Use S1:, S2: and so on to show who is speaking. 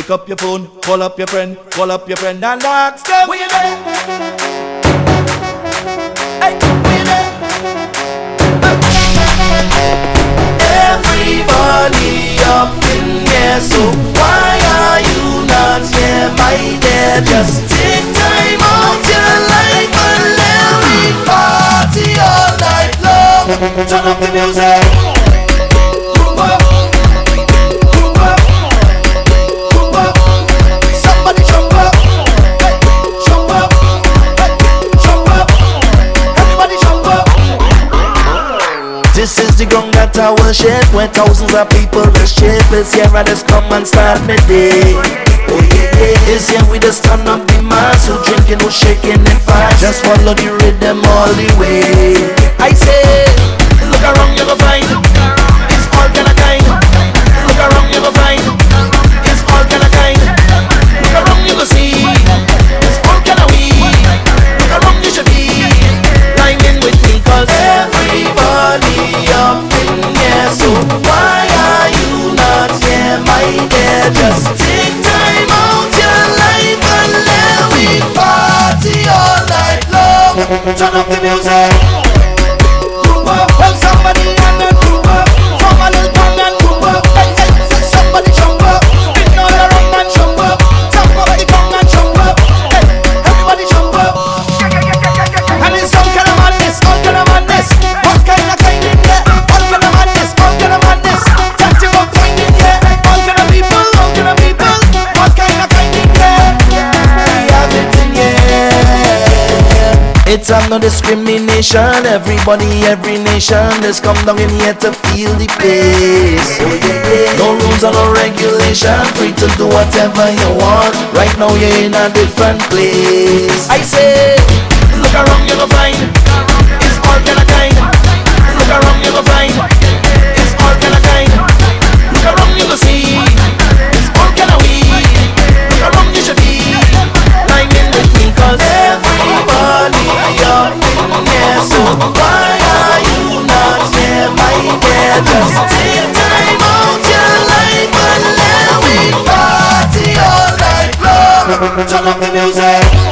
S1: Pick up your phone, call up your friend, call up your friend and ask them where you there. Hey, where you there? Everybody up in here, so why are you not here, my dear? Just take time out your life and let me party all night long. Turn up the music. I worship Where thousands of people worship It's here I just come and start my day. Oh yeah, It's here we just turn up the mass. Who drinking, who shaking and fast? Just follow the rhythm all the way. I say Turn up the music It's a no discrimination. Everybody, every nation, just come down in here to feel the yeah. No rules or no regulation. Free to do whatever you want. Right now you're in a different place. I say. Look around, you go find turn up the music.